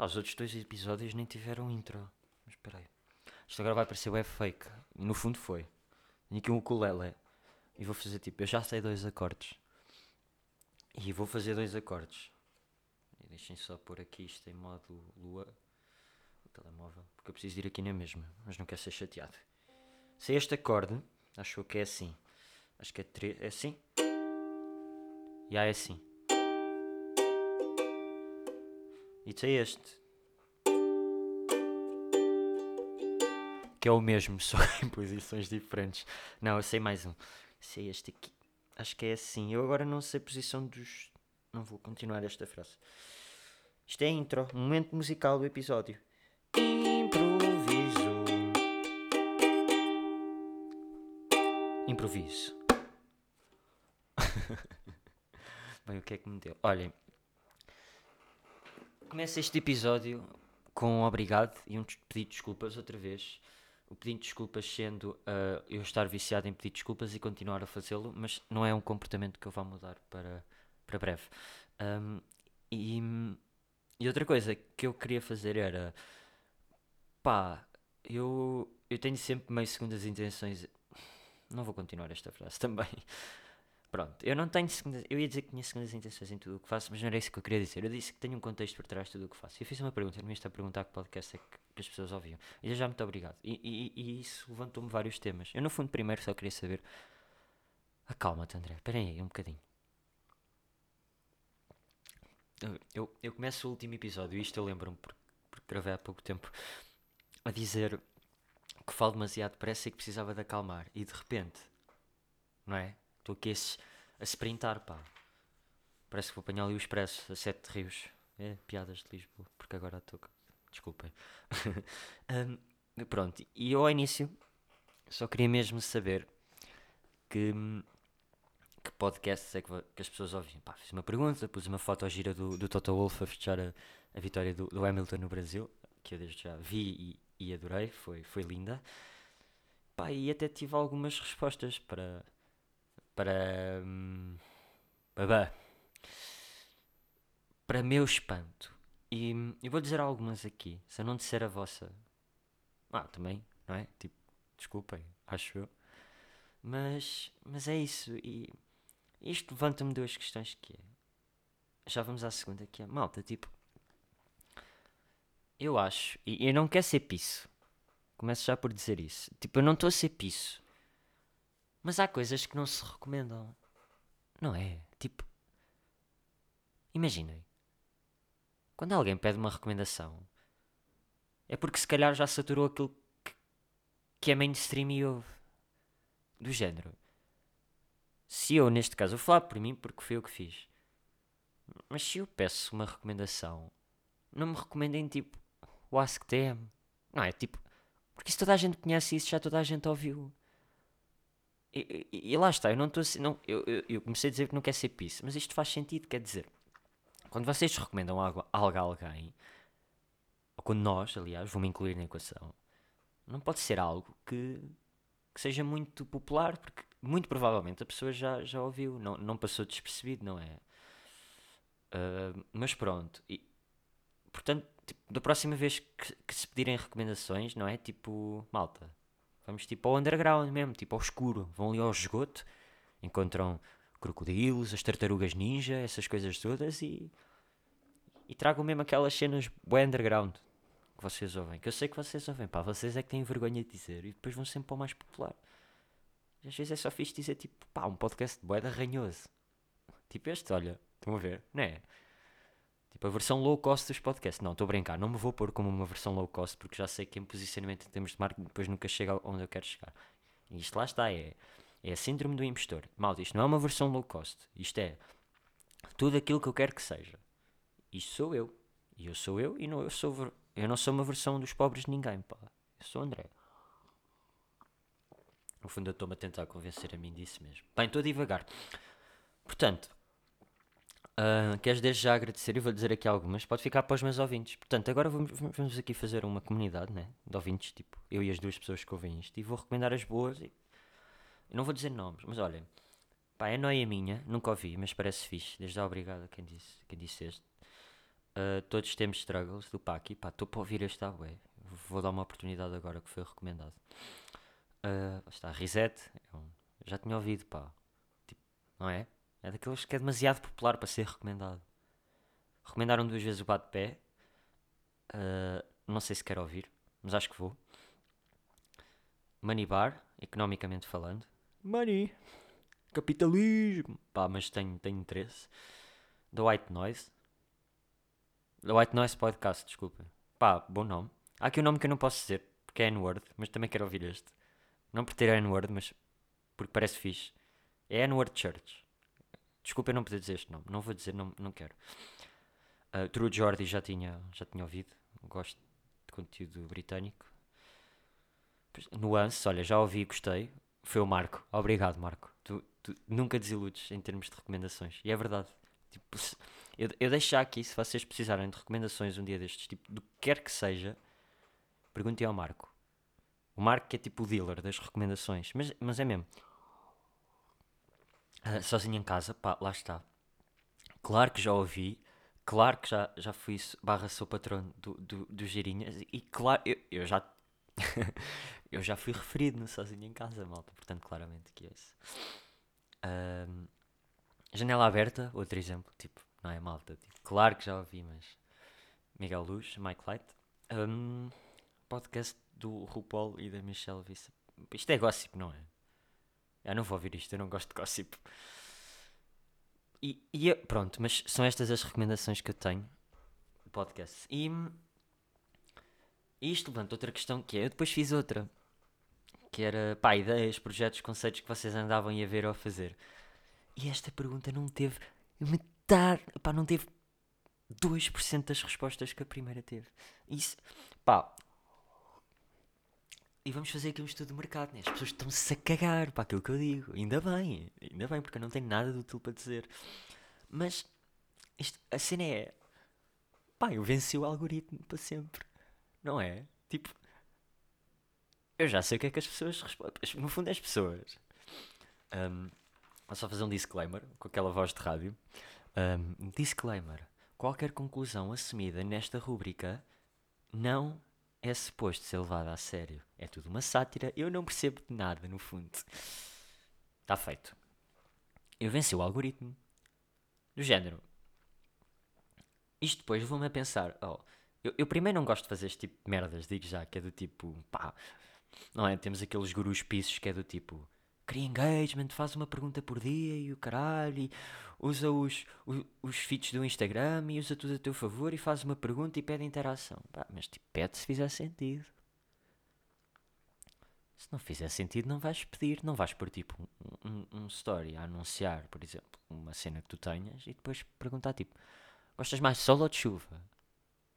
Pá, os outros dois episódios nem tiveram intro. Mas espera aí. Isto agora vai parecer web fake. No fundo foi. Tenho aqui um ukulele. E vou fazer tipo, eu já sei dois acordes. E vou fazer dois acordes. E deixem só pôr aqui isto em modo lua. O telemóvel. Porque eu preciso ir aqui na mesma. Mas não quero ser chateado. Se é este acorde, acho que é assim. Acho que é três. É assim? E aí é assim. E é este. Que é o mesmo, só em posições diferentes. Não, eu sei mais um. Se é este aqui. Acho que é assim. Eu agora não sei a posição dos. Não vou continuar esta frase. Isto é a intro, momento musical do episódio. Improviso. Improviso. Bem, o que é que me deu? Olhem, começa este episódio com um obrigado e um pedido de desculpas outra vez. O pedido de desculpas sendo uh, eu estar viciado em pedir desculpas e continuar a fazê-lo, mas não é um comportamento que eu vá mudar para, para breve. Um, e, e outra coisa que eu queria fazer era pá, eu, eu tenho sempre meio segundas intenções. Não vou continuar esta frase também. Pronto, eu não tenho segundas, eu ia dizer que tinha segundas intenções em tudo o que faço, mas não era isso que eu queria dizer. Eu disse que tenho um contexto por trás de tudo o que faço. Eu fiz uma pergunta, me está a perguntar que podcast é que, que as pessoas ouviam. E já muito obrigado. E, e, e isso levantou-me vários temas. Eu no fundo primeiro só queria saber. Acalma-te, André. Espera aí um bocadinho. Eu, eu começo o último episódio, e isto eu lembro-me porque, porque gravei há pouco tempo, a dizer que falo demasiado depressa e que precisava de acalmar. E de repente, não é? Estou aqui a, a sprintar, pá. Parece que vou apanhar ali o expresso a Sete Rios. É, piadas de Lisboa, porque agora estou. Desculpem. um, pronto, e eu ao início só queria mesmo saber que, que podcasts é que, que as pessoas ouviam. Pá, fiz uma pergunta, pus uma foto gira do, do Toto Wolff a fechar a, a vitória do, do, Hamilton no Brasil, que eu desde já vi e, e adorei, foi, foi linda. Pá, e até tive algumas respostas para para. Babá. Para meu espanto. E eu vou dizer algumas aqui. Se eu não disser a vossa. Ah, também, não é? Tipo, desculpem, acho eu. Mas, mas é isso. E isto levanta-me duas questões que é. Já vamos à segunda que é. Malta, tipo. Eu acho. E eu não quero ser piso. Começo já por dizer isso. Tipo, eu não estou a ser piso. Mas há coisas que não se recomendam. Não é? Tipo. Imaginem. Quando alguém pede uma recomendação, é porque se calhar já saturou aquilo que, que é mainstream e ouve. Do género. Se eu, neste caso, vou falar por mim porque foi eu que fiz. Mas se eu peço uma recomendação, não me recomendem tipo o AskTM. Não é tipo. Porque se toda a gente conhece isso, já toda a gente ouviu. E, e, e, lá está, eu não estou não, eu, eu, eu, comecei a dizer que não quer ser piso, mas isto faz sentido, quer dizer, quando vocês recomendam algo, algo a alguém, ou quando nós, aliás, vou-me incluir na equação, não pode ser algo que, que seja muito popular, porque muito provavelmente a pessoa já, já ouviu, não, não passou despercebido, não é? Uh, mas pronto, e, portanto, tipo, da próxima vez que, que se pedirem recomendações, não é? Tipo, malta Vamos tipo ao underground mesmo, tipo ao escuro. Vão ali ao esgoto, encontram crocodilos, as tartarugas ninja, essas coisas todas e. E tragam mesmo aquelas cenas bem underground que vocês ouvem. Que eu sei que vocês ouvem, pá, vocês é que têm vergonha de dizer e depois vão sempre para o mais popular. Às vezes é só fixe dizer tipo, pá, um podcast bué de arranhoso. Tipo este, olha, estão a ver, não é? Tipo, a versão low cost dos podcasts. Não, estou a brincar. Não me vou pôr como uma versão low cost porque já sei que em posicionamento em termos de marketing depois nunca chega onde eu quero chegar. E isto lá está. É, é a síndrome do impostor. Malta, isto não é uma versão low cost. Isto é tudo aquilo que eu quero que seja. Isto sou eu. E eu sou eu e não, eu, sou, eu não sou uma versão dos pobres de ninguém, pá. Eu sou André. No fundo eu estou-me a tentar convencer a mim disso mesmo. Bem, estou a divagar. Portanto, Uh, queres desde já agradecer e vou dizer aqui algumas, pode ficar para os meus ouvintes. Portanto, agora vamos, vamos aqui fazer uma comunidade né, de ouvintes, tipo eu e as duas pessoas que ouvem isto, e vou recomendar as boas. E... Eu não vou dizer nomes, mas olhem, pá, é noia minha, nunca ouvi, mas parece fixe. Desde já obrigado a quem disse, quem disse este. Uh, todos temos struggles do Paki. Pá, estou para ouvir este ué. Vou dar uma oportunidade agora que foi recomendado. Uh, está, Reset. Eu já tinha ouvido, pá. Tipo, não é? É daqueles que é demasiado popular para ser recomendado. Recomendaram duas vezes o bate-pé. Uh, não sei se quero ouvir, mas acho que vou. Money Bar, economicamente falando. Money. Capitalismo. Pá, mas tenho, tenho interesse. The White Noise. The White Noise Podcast, desculpa. Pá, bom nome. Há aqui um nome que eu não posso dizer, porque é N-word, mas também quero ouvir este. Não por ter N-word, mas porque parece fixe. É N-word Church. Desculpa eu não poder dizer este nome. Não vou dizer, não, não quero. Uh, True Jordi já tinha, já tinha ouvido. Gosto de conteúdo britânico. Nuance, olha, já ouvi e gostei. Foi o Marco. Obrigado, Marco. Tu, tu, nunca desiludes em termos de recomendações. E é verdade. Tipo, se, eu, eu deixo aqui, se vocês precisarem de recomendações um dia destes, tipo, do que quer que seja, perguntem ao Marco. O Marco que é tipo o dealer das recomendações. Mas, mas é mesmo. Uh, sozinho em casa, pá, lá está. Claro que já ouvi. Claro que já, já fui barra sou patrono do, do, do Girinhas. E claro, eu, eu já eu já fui referido no Sozinho em Casa, malta, portanto, claramente que é isso. Janela aberta, outro exemplo, tipo, não é malta? Tipo, claro que já ouvi, mas Miguel Luz, Mike Light, um, podcast do RuPaul e da Michelle Vissa. Isto é gossip, não é? Eu não vou ouvir isto, eu não gosto de gossip. E, e pronto, mas são estas as recomendações que eu tenho do podcast. E e isto levanta outra questão que é, eu depois fiz outra, que era, pá, ideias, projetos, conceitos que vocês andavam a ver ou a fazer. E esta pergunta não teve metade, pá, não teve 2% das respostas que a primeira teve. Isso, pá. E vamos fazer aqui um estudo de mercado, né? As pessoas estão-se a cagar para aquilo que eu digo. Ainda bem, ainda bem, porque eu não tenho nada de útil para dizer. Mas, isto, a cena é, pá, eu venci o algoritmo para sempre. Não é? Tipo, eu já sei o que é que as pessoas respondem. No fundo, é as pessoas. Um, vou só fazer um disclaimer com aquela voz de rádio. Um, disclaimer: qualquer conclusão assumida nesta rúbrica não é suposto ser levada a sério. É tudo uma sátira. Eu não percebo de nada, no fundo. Está feito. Eu venci o algoritmo. Do género. Isto depois levou-me a pensar: oh, eu, eu, primeiro não gosto de fazer este tipo de merdas, digo já, que é do tipo, pá, não é? Temos aqueles gurus pissos que é do tipo, cria engagement, faz uma pergunta por dia e o caralho, e usa os, os, os feeds do Instagram e usa tudo a teu favor e faz uma pergunta e pede interação. Mas tipo, pede se fizer sentido. Se não fizer sentido, não vais pedir, não vais pôr tipo um, um, story a anunciar, por exemplo, uma cena que tu tenhas e depois perguntar tipo, gostas mais de sol ou de chuva?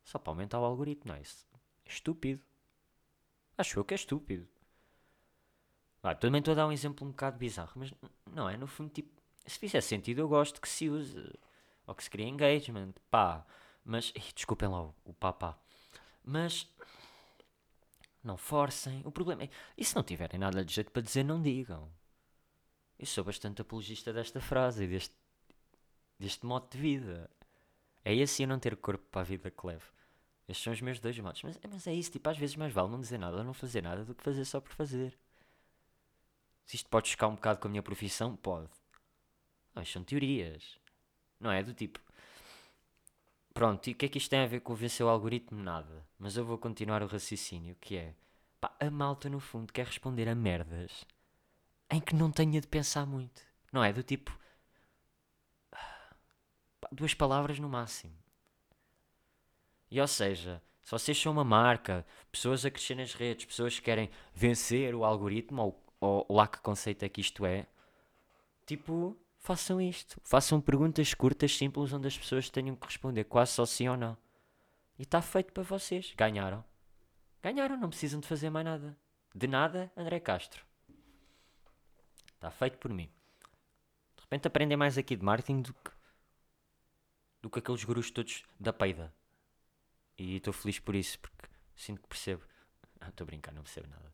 Só para aumentar o algoritmo, não é isso? Estúpido. Acho eu que é estúpido. Ah, também estou a dar um exemplo um bocado bizarro, mas não é, no fundo, tipo, se fizer sentido, eu gosto que se use, ou que se crie engagement, pá, mas, ih, desculpem lá o, o pá, pá, mas, não forcem, o problema é, e se não tiverem nada de jeito para dizer, não digam. Eu sou bastante apologista desta frase, deste, deste modo de vida. É esse eu não ter corpo para a vida que levo. Estes são os meus dois modos. Mas, mas é isso, tipo, às vezes mais vale não dizer nada ou não fazer nada do que fazer só por fazer. Se isto pode chocar um bocado com a minha profissão, pode. Mas são teorias. Não é? Do tipo. Pronto, e o que é que isto tem a ver com vencer o algoritmo? Nada. Mas eu vou continuar o raciocínio, que é. Pá, a malta no fundo quer responder a merdas em que não tenha de pensar muito. Não é? Do tipo. Pá, duas palavras no máximo. E ou seja, se vocês são uma marca, pessoas a crescer nas redes, pessoas que querem vencer o algoritmo, ou, ou lá que conceito é que isto é, tipo, façam isto. Façam perguntas curtas, simples, onde as pessoas tenham que responder quase só sim ou não. E está feito para vocês. Ganharam. Ganharam, não precisam de fazer mais nada. De nada, André Castro. Está feito por mim. De repente aprendem mais aqui de marketing do que, do que aqueles gurus todos da peida. E estou feliz por isso, porque sinto que percebo. Estou a brincar, não percebo nada.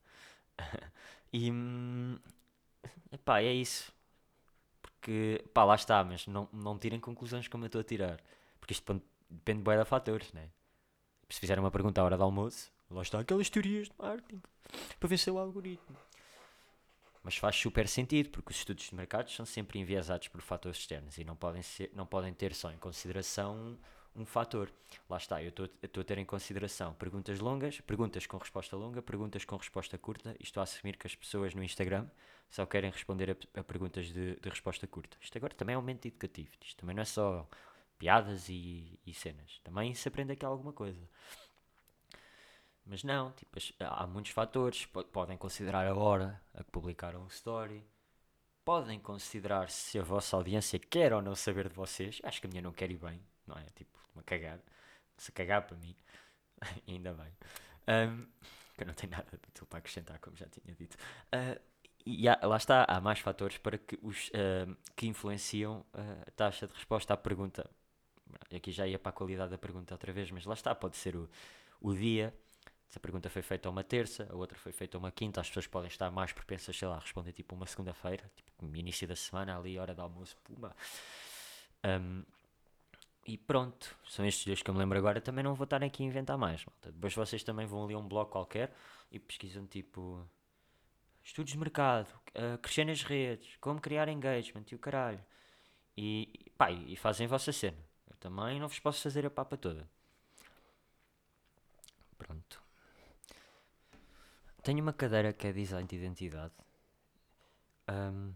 e hum, pá, é isso. Porque pá, lá está, mas não, não tirem conclusões como eu estou a tirar. Porque isto depende bem de fatores, né? Se fizer uma pergunta à hora do almoço, lá está aquelas teorias de marketing para vencer o algoritmo. Mas faz super sentido, porque os estudos de mercados são sempre enviesados por fatores externos e não podem, ser, não podem ter só em consideração um fator. Lá está, eu estou a ter em consideração perguntas longas, perguntas com resposta longa, perguntas com resposta curta. E estou a assumir que as pessoas no Instagram só querem responder a, a perguntas de, de, resposta curta. Isto agora também é um momento educativo. Isto também não é só piadas e, e cenas. Também se aprende aqui alguma coisa. Mas não, tipo, há muitos fatores. Podem considerar a hora a que publicaram o story. Podem considerar se a vossa audiência quer ou não saber de vocês. Acho que a minha não quer ir bem, não é? Tipo, uma cagar. Se cagar para mim, ainda bem. Um, que eu não tenho nada de para acrescentar, como já tinha dito. Uh, e há, lá está, há mais fatores para que, os, uh, que influenciam a taxa de resposta à pergunta. Aqui já ia para a qualidade da pergunta outra vez, mas lá está, pode ser o, o dia. Se a pergunta foi feita uma terça, a outra foi feita uma quinta, as pessoas podem estar mais propensas, sei lá, a responder tipo uma segunda-feira, tipo início da semana, ali, hora do almoço, puma. Um, e pronto, são estes dois que eu me lembro agora. Também não vou estar aqui a inventar mais. Malta. Depois vocês também vão ali a um blog qualquer e pesquisam tipo estudos de mercado, uh, crescer nas redes, como criar engagement e o caralho. E, pá, e fazem a vossa cena. Eu também não vos posso fazer a papa toda. Pronto. Tenho uma cadeira que é design de identidade. Um,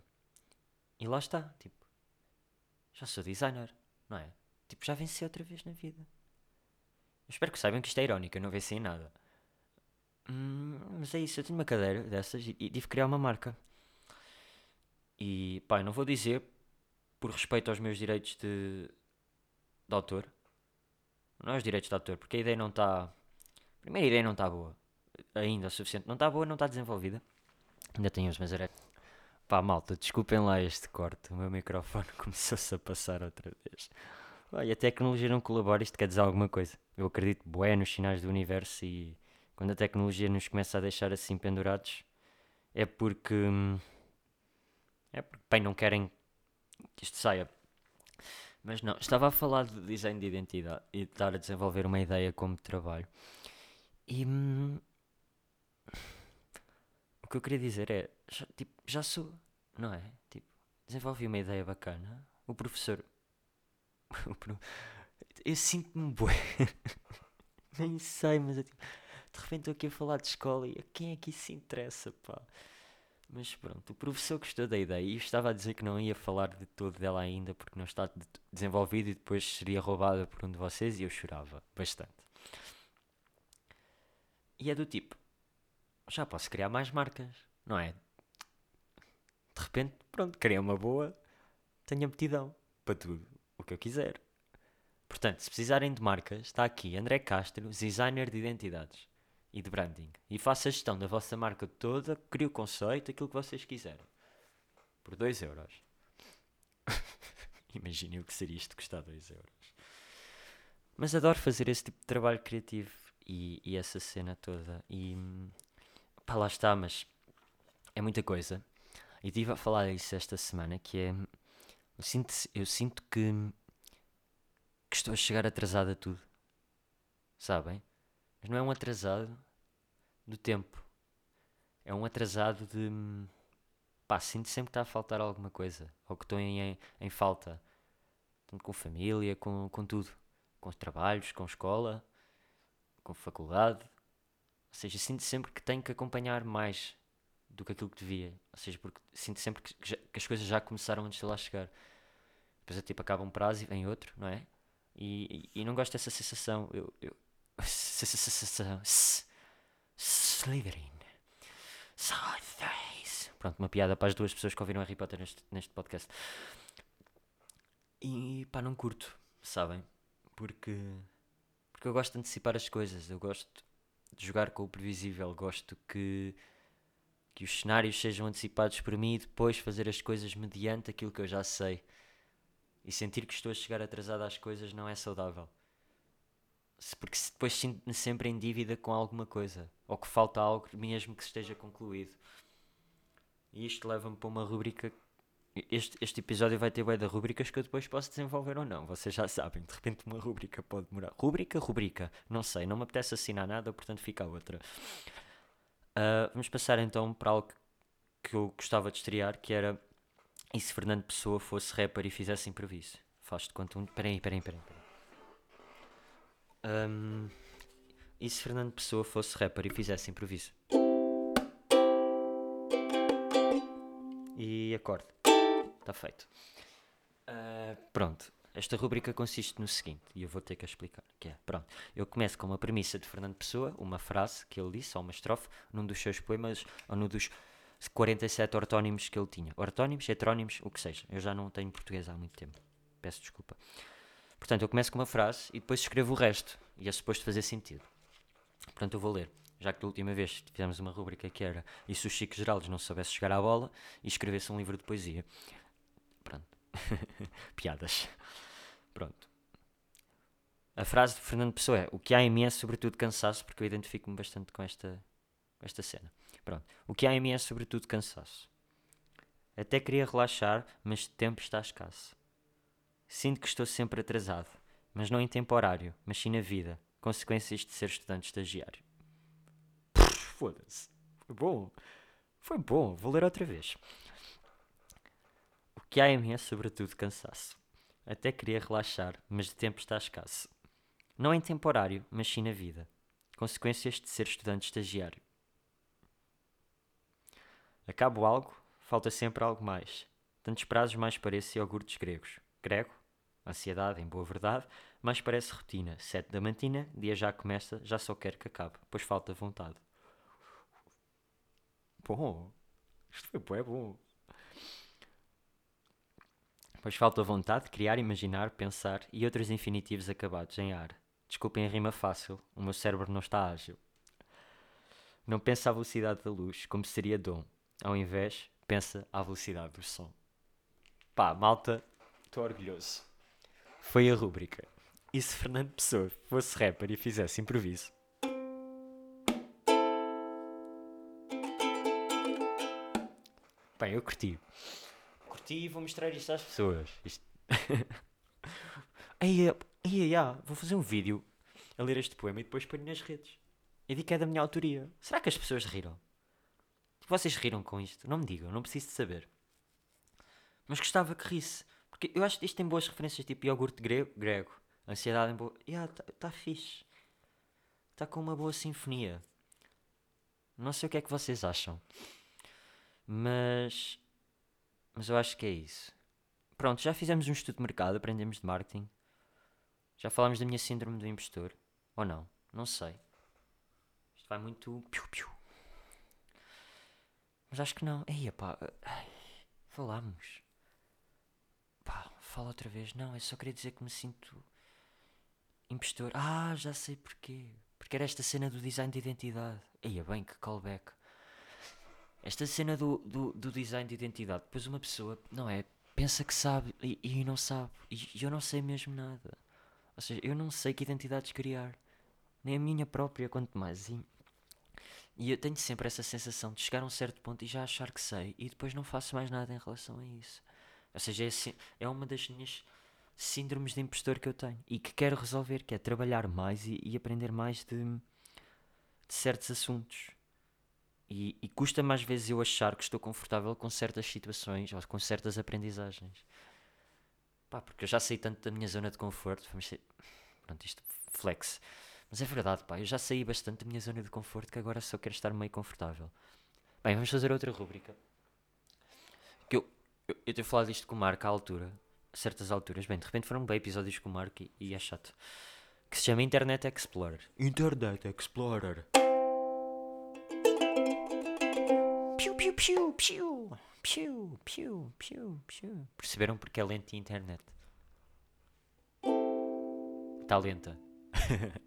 e lá está, tipo, já sou designer, não é? Tipo, já venci outra vez na vida. Eu espero que saibam que isto é irónico, eu não venci em nada. Hum, mas é isso, eu tenho uma cadeira dessas e, tive que criar uma marca. E pá, não vou dizer por respeito aos meus direitos de, de autor. Não é os direitos de autor, porque a ideia não está. A primeira ideia não está boa. Ainda o suficiente. Não está boa, não está desenvolvida. Ainda tenho os meus direitos. Pá, malta, desculpem lá este corte. O meu microfone começou-se a passar outra vez. E a tecnologia não colabora, isto quer dizer alguma coisa. Eu acredito bué nos sinais do universo e quando a tecnologia nos começa a deixar assim pendurados, é porque. É porque, bem, não querem que isto saia. Mas não, estava a falar de design de identidade e de estar a desenvolver uma ideia como trabalho. E. Hum, o que eu queria dizer é. Já, tipo, já sou. Não é? Tipo, desenvolvi uma ideia bacana. O professor. eu sinto-me bué. Nem sei, mas é tipo de repente estou aqui a falar de escola e a quem é que isso interessa, pá? Mas pronto, o professor gostou da ideia e estava a dizer que não ia falar de todo dela ainda porque não está desenvolvido e depois seria roubada por um de vocês e eu chorava bastante. E é do tipo, já posso criar mais marcas, não é? De repente, pronto, criei uma boa, tenho aptidão para tudo o que eu quiser. Portanto, se precisarem de marcas, está aqui André Castro, designer de identidades e de branding. E faça a gestão da vossa marca toda, crie o conceito, aquilo que vocês quiserem. Por 2 euros. Imaginem o que seria isto custar 2 euros. Mas adoro fazer esse tipo de trabalho criativo e, e essa cena toda. E pá, lá está, mas é muita coisa. E estive a falar isso esta semana, que é. Eu sinto, eu sinto que, que estou a chegar atrasado a tudo. Sabem? Mas não é um atrasado do tempo. É um atrasado de. Pá, sinto sempre que está a faltar alguma coisa. Ou que estou em, em falta. Tanto com família, com, com tudo. Com os trabalhos, com escola, com faculdade. Ou seja, sinto sempre que tenho que acompanhar mais do que aquilo que devia. Ou seja, porque sinto sempre que, já, que as coisas já começaram antes de lá chegar. Depois é tipo, acaba um prazo e vem outro, não é? E, e, e não gosto dessa sensação. Eu, eu, Slytherin. Sideways. Pronto, uma piada para as duas pessoas que ouviram Harry Potter neste, neste podcast. E pá, não curto, sabem? Porque, porque eu gosto de antecipar as coisas. Eu gosto de jogar com o previsível. Gosto que, que os cenários sejam antecipados por mim e depois fazer as coisas mediante aquilo que eu já sei. E sentir que estou a chegar atrasado às coisas não é saudável porque depois sinto-me sempre em dívida com alguma coisa, ou que falta algo mesmo que esteja concluído. E isto leva-me para uma rubrica este, este episódio vai ter bué de rubricas que eu depois posso desenvolver ou não. Vocês já sabem, de repente uma rubrica pode demorar. Rubrica, rubrica. Não sei, não me apetece assinar nada, portanto fica a outra. Uh, vamos passar então para algo que eu gostava de estrear, que era e se Fernando Pessoa fosse rapper e fizesse improviso? Faz-te conta um. Peraí, peraí, peraí. peraí. Um, e se Fernando Pessoa fosse rapper e fizesse improviso? E acorde. Está feito. Uh, pronto. Esta rubrica consiste no seguinte, e eu vou ter que explicar, que é, pronto, eu começo com uma premissa de Fernando Pessoa, uma frase que ele disse, ou uma estrofe, num dos seus poemas, ou num dos 47 ortónimos que ele tinha. Ortónimos, heterónimos, o que seja. Eu já não tenho português há muito tempo. Peço desculpa. Portanto, eu começo com uma frase e depois escrevo o resto, e é suposto fazer sentido. Portanto, eu vou ler já que da última vez fizemos uma rubrica que era e se o Chico Geraldes não soubesse chegar à bola e escrevesse um livro de poesia. Piadas. Pronto. A frase de Fernando Pessoa é: O que há em mim é sobretudo cansaço, porque eu identifico-me bastante com esta, com esta cena. Pronto. O que há em mim é sobretudo cansaço. Até queria relaxar, mas de tempo está escasso. Sinto que estou sempre atrasado, mas não em tempo horário, mas sim na vida, consequências de ser estudante estagiário. Foda-se. Foi bom. Foi bom. Vou ler outra vez. Que há em mim é sobretudo cansaço. Até queria relaxar, mas de tempo está escasso. Não em temporário, mas sim na vida. Consequências de ser estudante estagiário. Acabo algo, falta sempre algo mais. Tantos prazos mais parece iogurtes gregos. Grego, ansiedade em boa verdade, mais parece rotina. Sete da matina, dia já começa, já só quero que acabe, pois falta vontade. Bom, isto foi bom. Pois falta vontade de criar, imaginar, pensar e outros infinitivos acabados em ar. Desculpem a rima fácil, o meu cérebro não está ágil. Não pensa à velocidade da luz, como seria dom. Ao invés, pensa à velocidade do som. Pá, malta, estou orgulhoso. Foi a rúbrica. E se Fernando Pessoa fosse rapper e fizesse improviso? Bem, eu curti. E vou mostrar isto às pessoas. Isto... aí, aí, aí, vou fazer um vídeo a ler este poema e depois pôr nas redes. Eu digo que é da minha autoria. Será que as pessoas riram? Vocês riram com isto? Não me digam, não preciso de saber. Mas gostava que risse. Porque eu acho que isto tem boas referências, tipo iogurte grego. grego. Ansiedade em boa. Yeah, tá, tá fixe. Está com uma boa sinfonia. Não sei o que é que vocês acham. Mas. Mas eu acho que é isso. Pronto, já fizemos um estudo de mercado, aprendemos de marketing. Já falámos da minha síndrome do impostor. Ou não? Não sei. Isto vai muito. Piu, piu. Mas acho que não. Ei, pá. Falámos. Pá, fala outra vez. Não, eu só queria dizer que me sinto. Impostor. Ah, já sei porquê. Porque era esta cena do design de identidade. Eia, bem, que callback. Esta cena do, do, do, design de identidade, depois uma pessoa, não é? Pensa que sabe e, e não sabe. E, e, eu não sei mesmo nada. Ou seja, eu não sei que identidades criar. Nem a minha própria, quanto mais. E, e eu tenho sempre essa sensação de chegar a um certo ponto e já achar que sei e depois não faço mais nada em relação a isso. Ou seja, é, assim, é uma das minhas síndromes de impostor que eu tenho e que quero resolver, que é trabalhar mais e, e aprender mais de, de certos assuntos. E, e custa mais vezes eu achar que estou confortável com certas situações ou com certas aprendizagens. Pá, porque eu já sei tanto da minha zona de conforto. Vamos ser. Pronto, isto flex. Mas é verdade, pá, eu já saí bastante da minha zona de conforto que agora só quero estar meio confortável. Bem, vamos fazer outra rúbrica. Que eu, eu, eu tenho falado isto com o Marco à altura, a certas alturas. Bem, de repente foram bem episódios com o Marco e, e é chato. Que se chama Internet Explorer. Internet Explorer. Piu, piu, piu, piu, piu, piu. Perceberam porque é lenta a internet? Está lenta.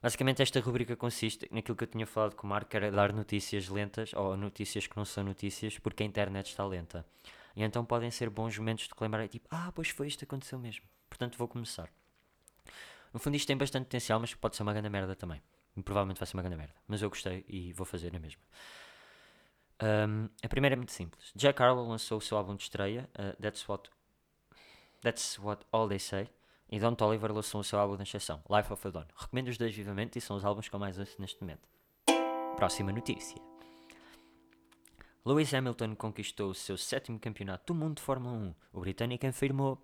Basicamente esta rubrica consiste naquilo que eu tinha falado com o Marco, que era dar notícias lentas ou notícias que não são notícias porque a internet está lenta. E então podem ser bons momentos de lembrar, tipo, ah, pois foi isto que aconteceu mesmo. Portanto vou começar. No fundo isto tem bastante potencial, mas pode ser uma grande merda também. E provavelmente vai ser uma grande merda. Mas eu gostei e vou fazer na mesma. Um, a primeira é muito simples. Jack Harlow lançou o seu álbum de estreia, uh, That's What That's What All They Say, e Don Toliver lançou o seu álbum de exceção, Life of a Don. Recomendo os dois vivamente e são os álbuns que eu mais ouço neste momento. Próxima notícia. Lewis Hamilton conquistou o seu sétimo campeonato do mundo de Fórmula 1. O britânico afirmou: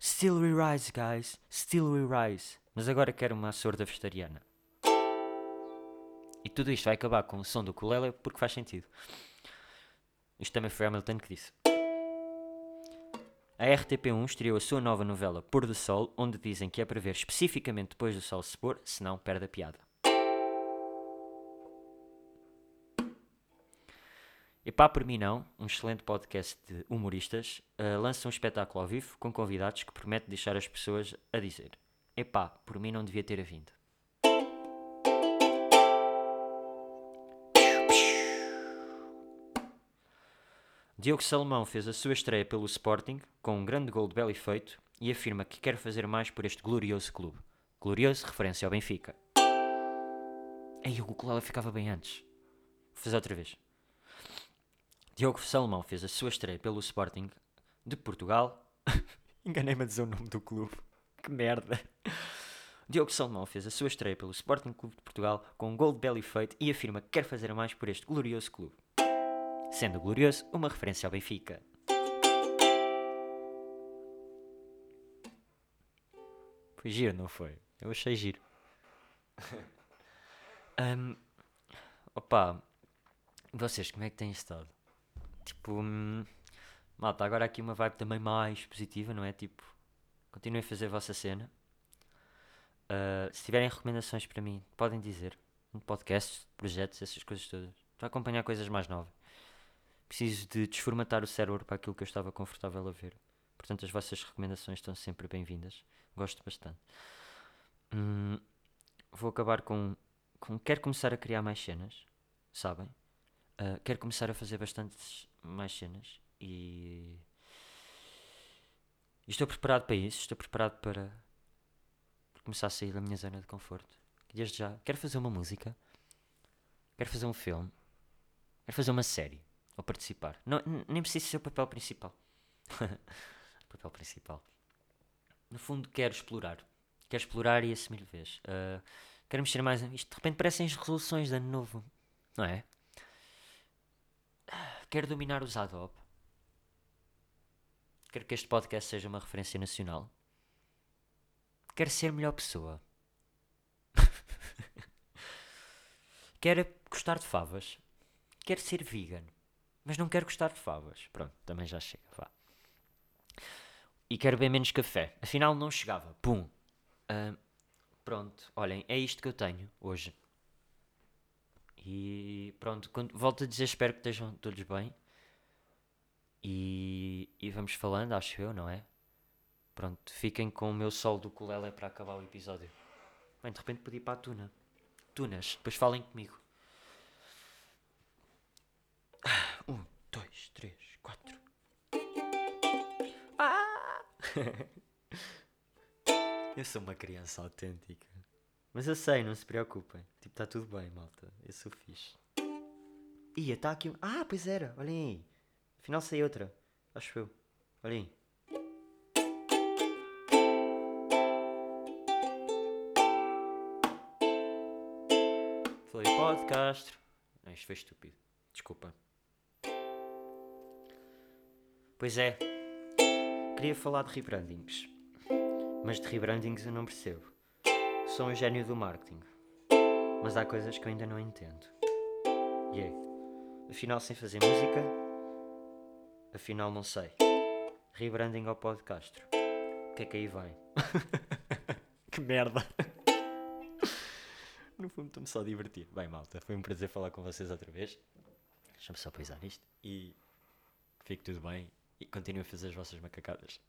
Still we rise, guys, still we rise. Mas agora quero uma sorda vegetariana. E tudo isto vai acabar com o som do ukulele porque faz sentido. Isto também foi Hamilton que disse. A RTP1 estreou a sua nova novela Pôr do Sol, onde dizem que é para ver especificamente depois do sol se pôr, senão perde a piada. E pá, por mim não, um excelente podcast de humoristas, uh, lança um espetáculo ao vivo com convidados que promete deixar as pessoas a dizer Epá, por mim não devia ter vindo. Diogo Salomão fez a sua estreia pelo Sporting com um grande gol de belo efeito e afirma que quer fazer mais por este glorioso clube. Glorioso, referência ao Benfica. Ei, o Gukulala ficava bem antes. Vou fazer outra vez. Diogo Salomão fez a sua estreia pelo Sporting de Portugal. Enganei-me a dizer o nome do clube. Que merda. Diogo Salomão fez a sua estreia pelo Sporting Clube de Portugal com um gol de belo efeito e afirma que quer fazer mais por este glorioso clube sendo glorioso uma referência ao Benfica. Foi giro, não foi? Eu achei giro. um, opa, vocês como é que têm estado? Tipo, hum, malta, agora aqui uma vibe também mais positiva, não é? Tipo, continuem a fazer a vossa cena. Uh, se tiverem recomendações para mim, podem dizer. Um podcast, projetos, essas coisas todas. Para acompanhar coisas mais novas preciso de desformatar o cérebro para aquilo que eu estava confortável a ver. Portanto, as vossas recomendações estão sempre bem-vindas. Gosto bastante. Hum, vou acabar com, com. Quero começar a criar mais cenas, sabem? Uh, quero começar a fazer bastantes mais cenas e. e estou preparado para isso. Estou preparado para começar a sair da minha zona de conforto. Desde já, quero fazer uma música, quero fazer um filme, quero fazer uma série ou participar. Não, nem precisa ser o papel principal. o papel principal. No fundo, quero explorar. Quero explorar e assumir de vez. Uh, quero mexer mais. Isto de repente parecem as resoluções de ano novo. Não é? Quero dominar os Adobe. Quero que este podcast seja uma referência nacional. Quero ser melhor pessoa. quero gostar de favas. Quero ser vegan. Mas não quero gostar de favas. Pronto, também já chega, vá. E quero beber menos café. Afinal, não chegava. Pum. Uh, pronto, olhem, é isto que eu tenho hoje. E pronto, quando, volto a dizer, espero que estejam todos bem. E, e vamos falando, acho eu, não é? Pronto, fiquem com o meu sol do Colele para acabar o episódio. Bem, de repente pedi para a Tuna. Tunas, depois falem comigo. Um, dois, três, quatro. Ah! eu sou uma criança autêntica. Mas eu sei, não se preocupem. Tipo, está tudo bem, malta. Eu sou fixe. Ia, está aqui um... Ah, pois era. Olhem aí. Afinal sei outra. Acho eu. Olhem aí. Falei podcast. Não, isto foi estúpido. Desculpa. Pois é, queria falar de rebrandings, mas de rebrandings eu não percebo. Sou um gênio do marketing, mas há coisas que eu ainda não entendo. E yeah. é, afinal, sem fazer música, afinal, não sei. Rebranding ao podcast. O que é que aí vem? que merda! no fundo, estou-me só a divertir. Bem, malta, foi um prazer falar com vocês outra vez. Deixa-me só poisar isto e fique tudo bem e continuem a fazer as vossas macacadas.